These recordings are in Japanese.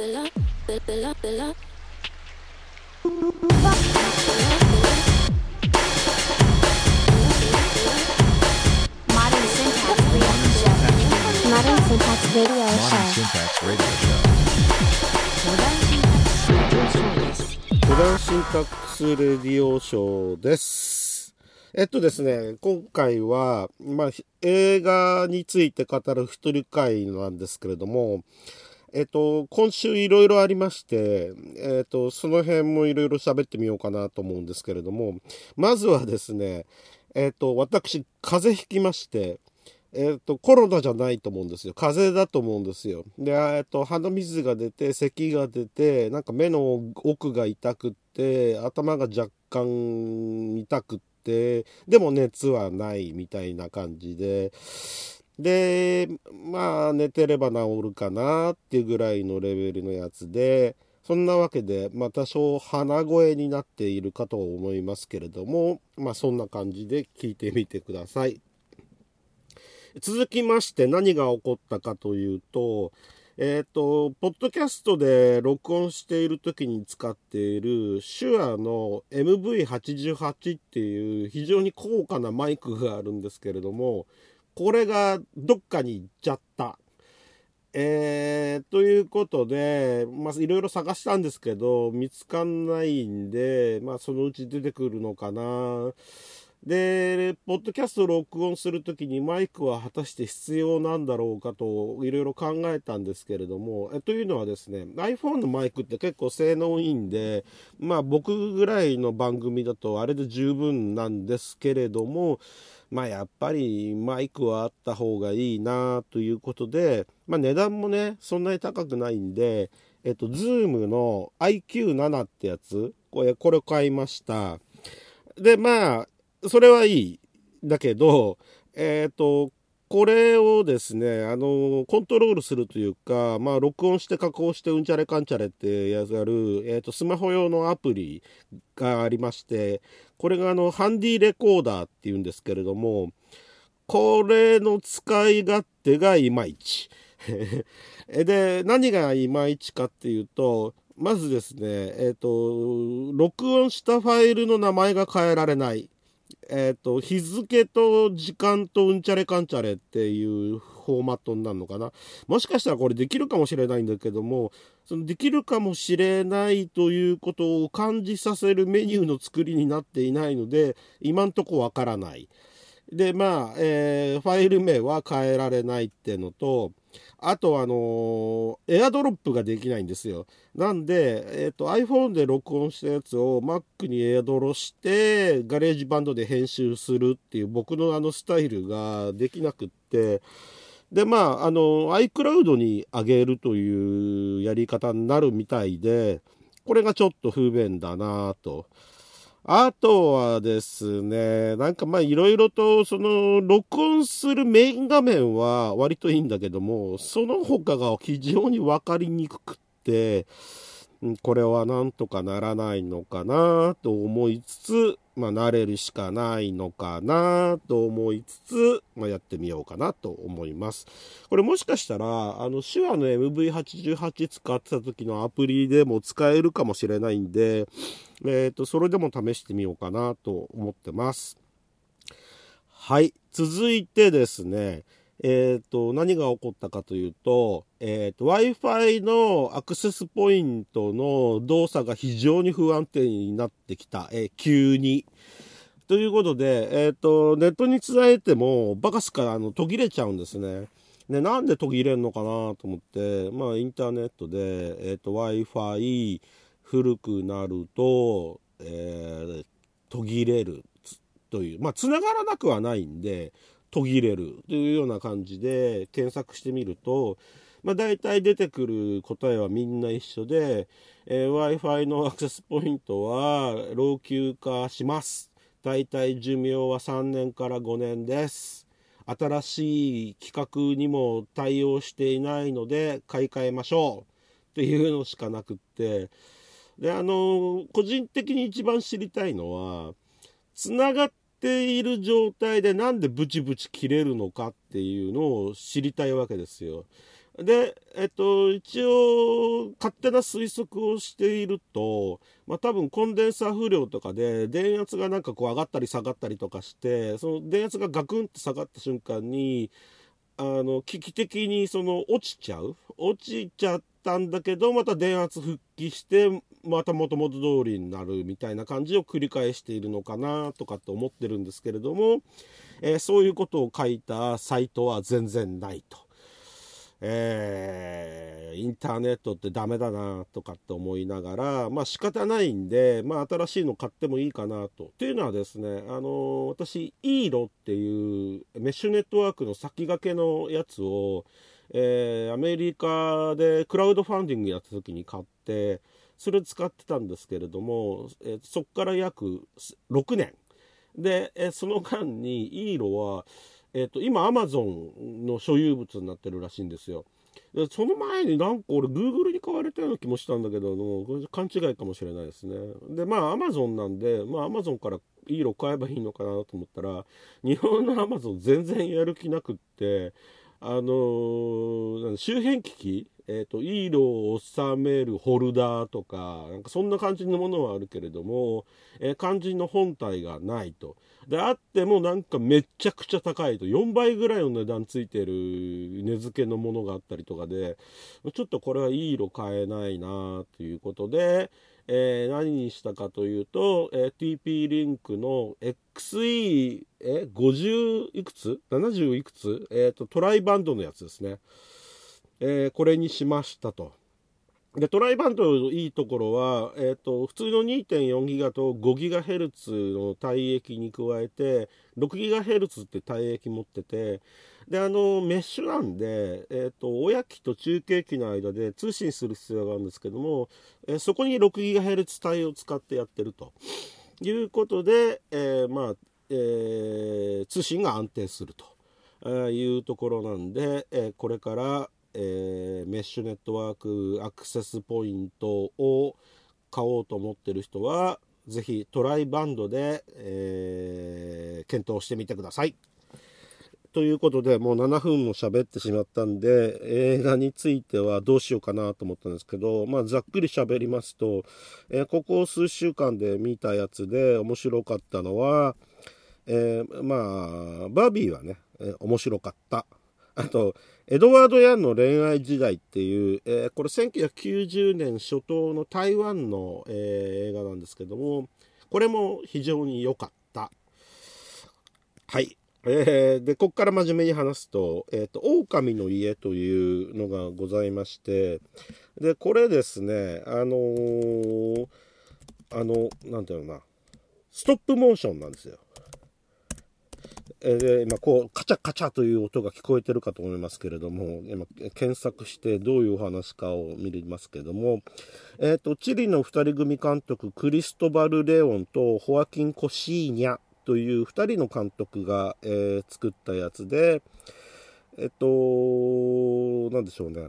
スレディオショーモダンシンタックスレディオショーです。えっとですね、今回は、まあ、映画について語る一人会なんですけれども、えっと、今週いろいろありまして、えっと、その辺もいろいろ喋ってみようかなと思うんですけれども、まずはですね、えっと、私、風邪ひきまして、えっと、コロナじゃないと思うんですよ。風邪だと思うんですよ。で、えっと、鼻水が出て、咳が出て、なんか目の奥が痛くって、頭が若干痛くって、でも熱はないみたいな感じで、で、まあ、寝てれば治るかなっていうぐらいのレベルのやつで、そんなわけで、まあ、多少鼻声になっているかと思いますけれども、まあ、そんな感じで聞いてみてください。続きまして何が起こったかというと、えっ、と、ポッドキャストで録音している時に使っている手話の MV88 っていう非常に高価なマイクがあるんですけれども、これがどっかに行っちゃった。えー、ということで、まあ、いろいろ探したんですけど、見つかんないんで、まあ、そのうち出てくるのかな。で、ポッドキャストを録音するときにマイクは果たして必要なんだろうかといろいろ考えたんですけれども、えというのはですね、iPhone のマイクって結構性能いいんで、まあ僕ぐらいの番組だとあれで十分なんですけれども、まあやっぱりマイクはあった方がいいなということで、まあ値段もね、そんなに高くないんで、えっと、 Zoom の iQ7 ってやつ、これ、これ買いました。で、まあ、それはいい。だけど、えっ、と、これをですね、あの、コントロールするというか、まあ、録音して加工してうんちゃれかんちゃれってやる、えっ、と、スマホ用のアプリがありまして、これがあの、ハンディレコーダーっていうんですけれども、これの使い勝手がいまいち。で、何がいまいちかっていうと、まずですね、えっ、と、録音したファイルの名前が変えられない。えっ、と、日付と時間とうんちゃれかんちゃれっていうフォーマットになるのかな？もしかしたらこれできるかもしれないんだけども、そのできるかもしれないということを感じさせるメニューの作りになっていないので、今んとこわからない。で、まあ、えーファイル名は変えられないってのと、あとあの AirDrop ができないんですよ。なんで、えっ、と iPhone で録音したやつを Mac にエアドロして、 GarageBand で編集するっていう僕のあのスタイルができなくって、で、まあ、あの、iCloud に上げるというやり方になるみたいで、これがちょっと不便だなと。あとはですね、なんかまあいろいろとその録音するメイン画面は割といいんだけども、その他が非常にわかりにくくって、これはなんとかならないのかなと思いつつ、まあ慣れるしかないのかなと思いつつ、まあやってみようかなと思います。これもしかしたら、あの手話の MV88 使ってた時のアプリでも使えるかもしれないんで、えっ、と、それでも試してみようかなと思ってます。はい。続いてですね、えっ、と、何が起こったかというと、えっ、と、Wi-Fi のアクセスポイントの動作が非常に不安定になってきた。えー急に。ということで、えっ、と、ネットにつなげても、バカすからあの途切れちゃうんですね。で、なんで途切れんのかなと思って、まあ、インターネットで、えっ、と、Wi-Fi 古くなると、えー途切れるという、まあ、繋がらなくはないんで、途切れるというような感じで検索してみると、まあ、大体出てくる答えはみんな一緒で、えー Wi-Fi のアクセスポイントは老朽化します。大体寿命は3年から5年です。新しい規格にも対応していないので買い替えましょうっていうのしかなくって、で、あの、個人的に一番知りたいのは、つながっている状態でなんでブチブチ切れるのかっていうのを知りたいわけですよ。で、えっと、一応、勝手な推測をしていると、まあ、多分コンデンサー不良とかで、電圧がなんかこう上がったり下がったりとかして、その電圧がガクンって下がった瞬間に、あの、危機的にその落ちちゃう？落ちちゃったんだけど、また電圧復帰して、また元々通りになるみたいな感じを繰り返しているのかなとかって思ってるんですけれども、えー、そういうことを書いたサイトは全然ないと。えー、インターネットってダメだなとかって思いながら、まあ仕方ないんで、まあ新しいの買ってもいいかなと。っていうのはですね、あのー、私、イーロっていうメッシュネットワークの先駆けのやつを、えー、アメリカでクラウドファンディングやった時に買って、それ使ってたんですけれども、え、そこから約6年。で、え、その間にイーロは、え、ー、と、今、アマゾンの所有物になってるらしいんですよ。でその前になんか俺、グーグルに買われたような気もしたんだけども、これ勘違いかもしれないですね。で、まあ、アマゾンなんで、まあ、アマゾンからいい色買えばいいのかなと思ったら、日本のアマゾン全然やる気なくって、あのー、周辺機器？えっ、ー、と、イーロを収めるホルダーとか、なんかそんな感じのものはあるけれども、えー、肝心の本体がないと。で、あってもなんかめちゃくちゃ高いと。4倍ぐらいの値段ついてる値付けのものがあったりとかで、ちょっとこれはいい色買えないなということで、えー、何にしたかというと、えー、TP リンクの XE、え、50いくつ ?70 いくつ？え、ー、と、トライバンドのやつですね。えー、これにしましたと。で、トライバンドのいいところは、えっ、ー、と、普通の2.4ギガと5ギガヘルツの帯域に加えて、6ギガヘルツって帯域持ってて、で、あの、メッシュなんで、えっ、ー、と、親機と中継機の間で通信する必要があるんですけども、えー、そこに6ギガヘルツ帯を使ってやってるということで、えまあ、え通信が安定するというところなんで、えこれから、え、メッシュネットワークアクセスポイントを買おうと思ってる人は、ぜひトライバンドで、え、検討してみてください。ということで、もう7分も喋ってしまったんで、映画についてはどうしようかなと思ったんですけど、まあ、ざっくり喋りますと、えー、ここ数週間で見たやつで面白かったのは、えー、まあ、バービーはね、えー、面白かった。あと、エドワード・ヤンの恋愛時代っていう、え、これ1990年初頭の台湾の、え、映画なんですけども、これも非常に良かった。はい。えー、で、こっから真面目に話すと、えっ、ー、と、狼の家というのがございまして、で、これですね、あのー、あの、なんていうのな、ストップモーションなんですよ。え今こうカチャカチャという音が聞こえてるかと思いますけれども、今検索してどういうお話かを見れますけども、えっ、ー、と、チリの二人組監督、クリストバル・レオンとホアキン・コシーニャという二人の監督が、えー、作ったやつで、えっ、と、なんでしょうね。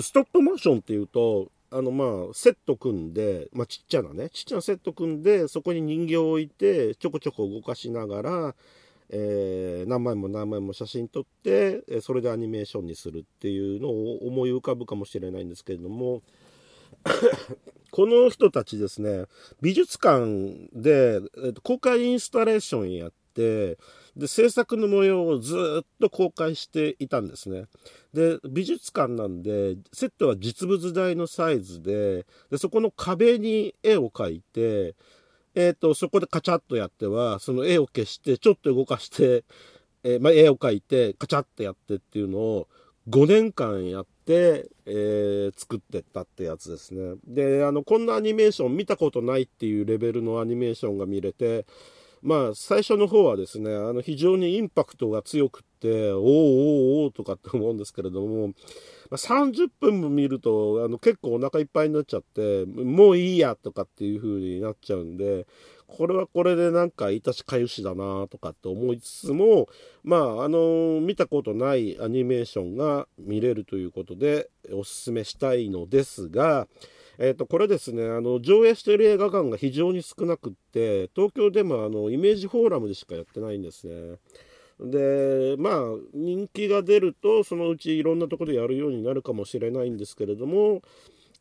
ストップモーションっていうと、あのまあ、セット組んで、まあちっちゃなね、ちっちゃなセット組んで、そこに人形を置いて、ちょこちょこ動かしながら、えー、何枚も何枚も写真撮って、えそれでアニメーションにするっていうのを思い浮かぶかもしれないんですけれどもこの人たちですね美術館で、えー、公開インスタレーションやってで制作の模様をずっと公開していたんですね。で美術館なんでセットは実物大のサイズででそこの壁に絵を描いてえっ、ー、と、そこでカチャッとやっては、その絵を消して、ちょっと動かして、えー、まあ、絵を描いて、カチャッとやってっていうのを、5年間やって、えー、作ってったってやつですね。で、あの、こんなアニメーション見たことないっていうレベルのアニメーションが見れて、まあ、最初の方はですね、あの、非常にインパクトが強くって、おーおーおーとかって思うんですけれども、まあ、30分も見ると、あの、結構お腹いっぱいになっちゃって、もういいやとかっていう風になっちゃうんで、これはこれでなんか、いたしかゆしだなとかって思いつつも、まあ、あの、見たことないアニメーションが見れるということで、おすすめしたいのですが、えっ、と、これですね、あの、上映している映画館が非常に少なくって、東京でもあの、イメージフォーラムでしかやってないんですね。で、まあ、人気が出ると、そのうちいろんなところでやるようになるかもしれないんですけれども、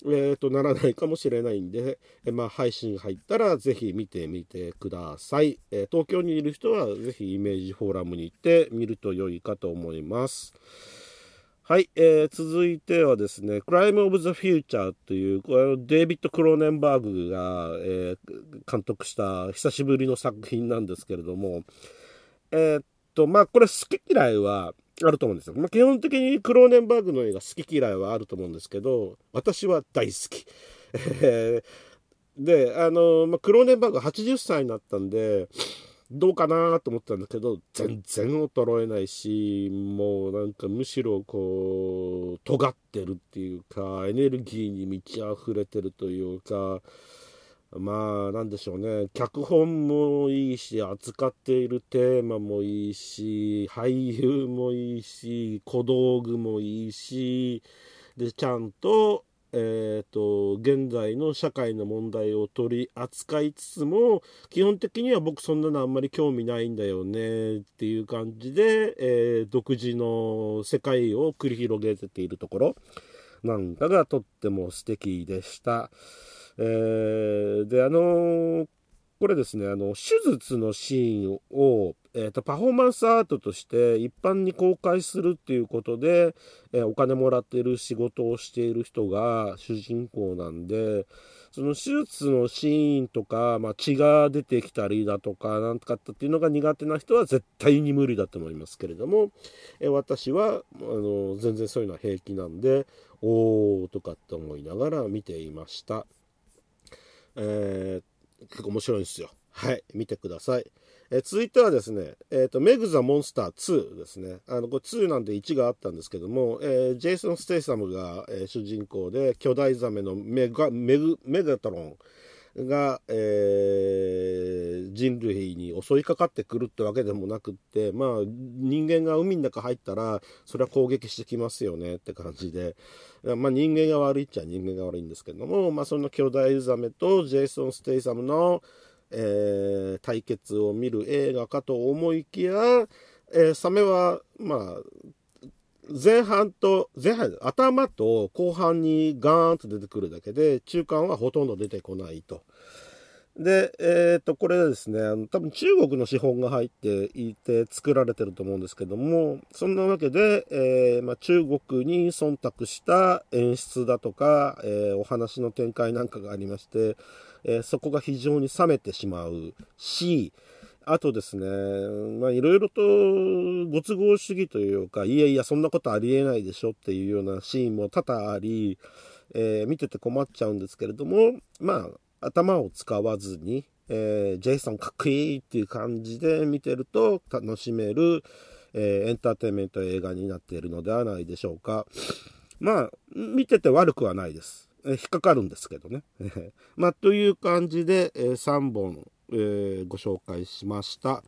えー、と、ならないかもしれないんで、えまあ、配信入ったらぜひ見てみてください。えー、東京にいる人はぜひイメージフォーラムに行って見ると良いかと思います。はい、えー、続いてはですね、クライム・オブ・ザ・フューチャーという、これデイビッド・クローネンバーグが、えー、監督した久しぶりの作品なんですけれども、えー、っと、まあ、これ好き嫌いはあると思うんですよ。まあ、基本的にクローネンバーグの映画好き嫌いはあると思うんですけど、私は大好き。で、あの、まあ、クローネンバーグ80歳になったんで、どうかなと思ったんだけど、全然衰えないし、もうなんかむしろこう、尖ってるっていうか、エネルギーに満ち溢れてるというか、まあ、なんでしょうね。脚本もいいし、扱っているテーマもいいし、俳優もいいし、小道具もいいし、で、ちゃんと、えーと、現在の社会の問題を取り扱いつつも基本的には僕そんなのあんまり興味ないんだよねっていう感じで、えー、独自の世界を繰り広げているところなんかがとっても素敵でした。えー、であの、これですねあの手術のシーンをえーと、パフォーマンスアートとして一般に公開するっていうことで、えー、お金もらってる仕事をしている人が主人公なんで、その手術のシーンとか、まあ、血が出てきたりだとか、なんとかっていうのが苦手な人は絶対に無理だと思いますけれども、えー、私はあの全然そういうのは平気なんで、おーとかって思いながら見ていました。えー、結構面白いんですよ。はい、見てください。え続いてはですね、えっ、ー、と、メグ・ザ・モンスター2ですね。あの、これ2なんで1があったんですけども、えー、ジェイソン・ステイサムが、えー、主人公で、巨大ザメのメガ、メグ、メガトロンが、えー、人類に襲いかかってくるってわけでもなくって、まあ、人間が海の中入ったら、それは攻撃してきますよねって感じで、まあ人間が悪いっちゃ人間が悪いんですけども、まあその巨大ザメとジェイソン・ステイサムの、えー、対決を見る映画かと思いきや、えー、サメは、まあ、前半と、前半、頭と後半にガーンと出てくるだけで、中間はほとんど出てこないと。で、えっ、ー、と、これですね、多分中国の資本が入っていて作られてると思うんですけども、そんなわけで、えー、まあ、中国に忖度した演出だとか、えー、お話の展開なんかがありまして、えそこが非常に冷めてしまうし、あとですね、まあいろいろとご都合主義というか、いやいやそんなことありえないでしょっていうようなシーンも多々あり、え見てて困っちゃうんですけれども、まあ頭を使わずに、えー、ジェイソンかっこいいっていう感じで見てると楽しめる、えー、エンターテインメント映画になっているのではないでしょうか。まあ、見てて悪くはないです。えー、引っかかるんですけどね。まあ、という感じで、え、3本、えー、ご紹介しました。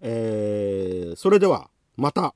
えー、それでは、また。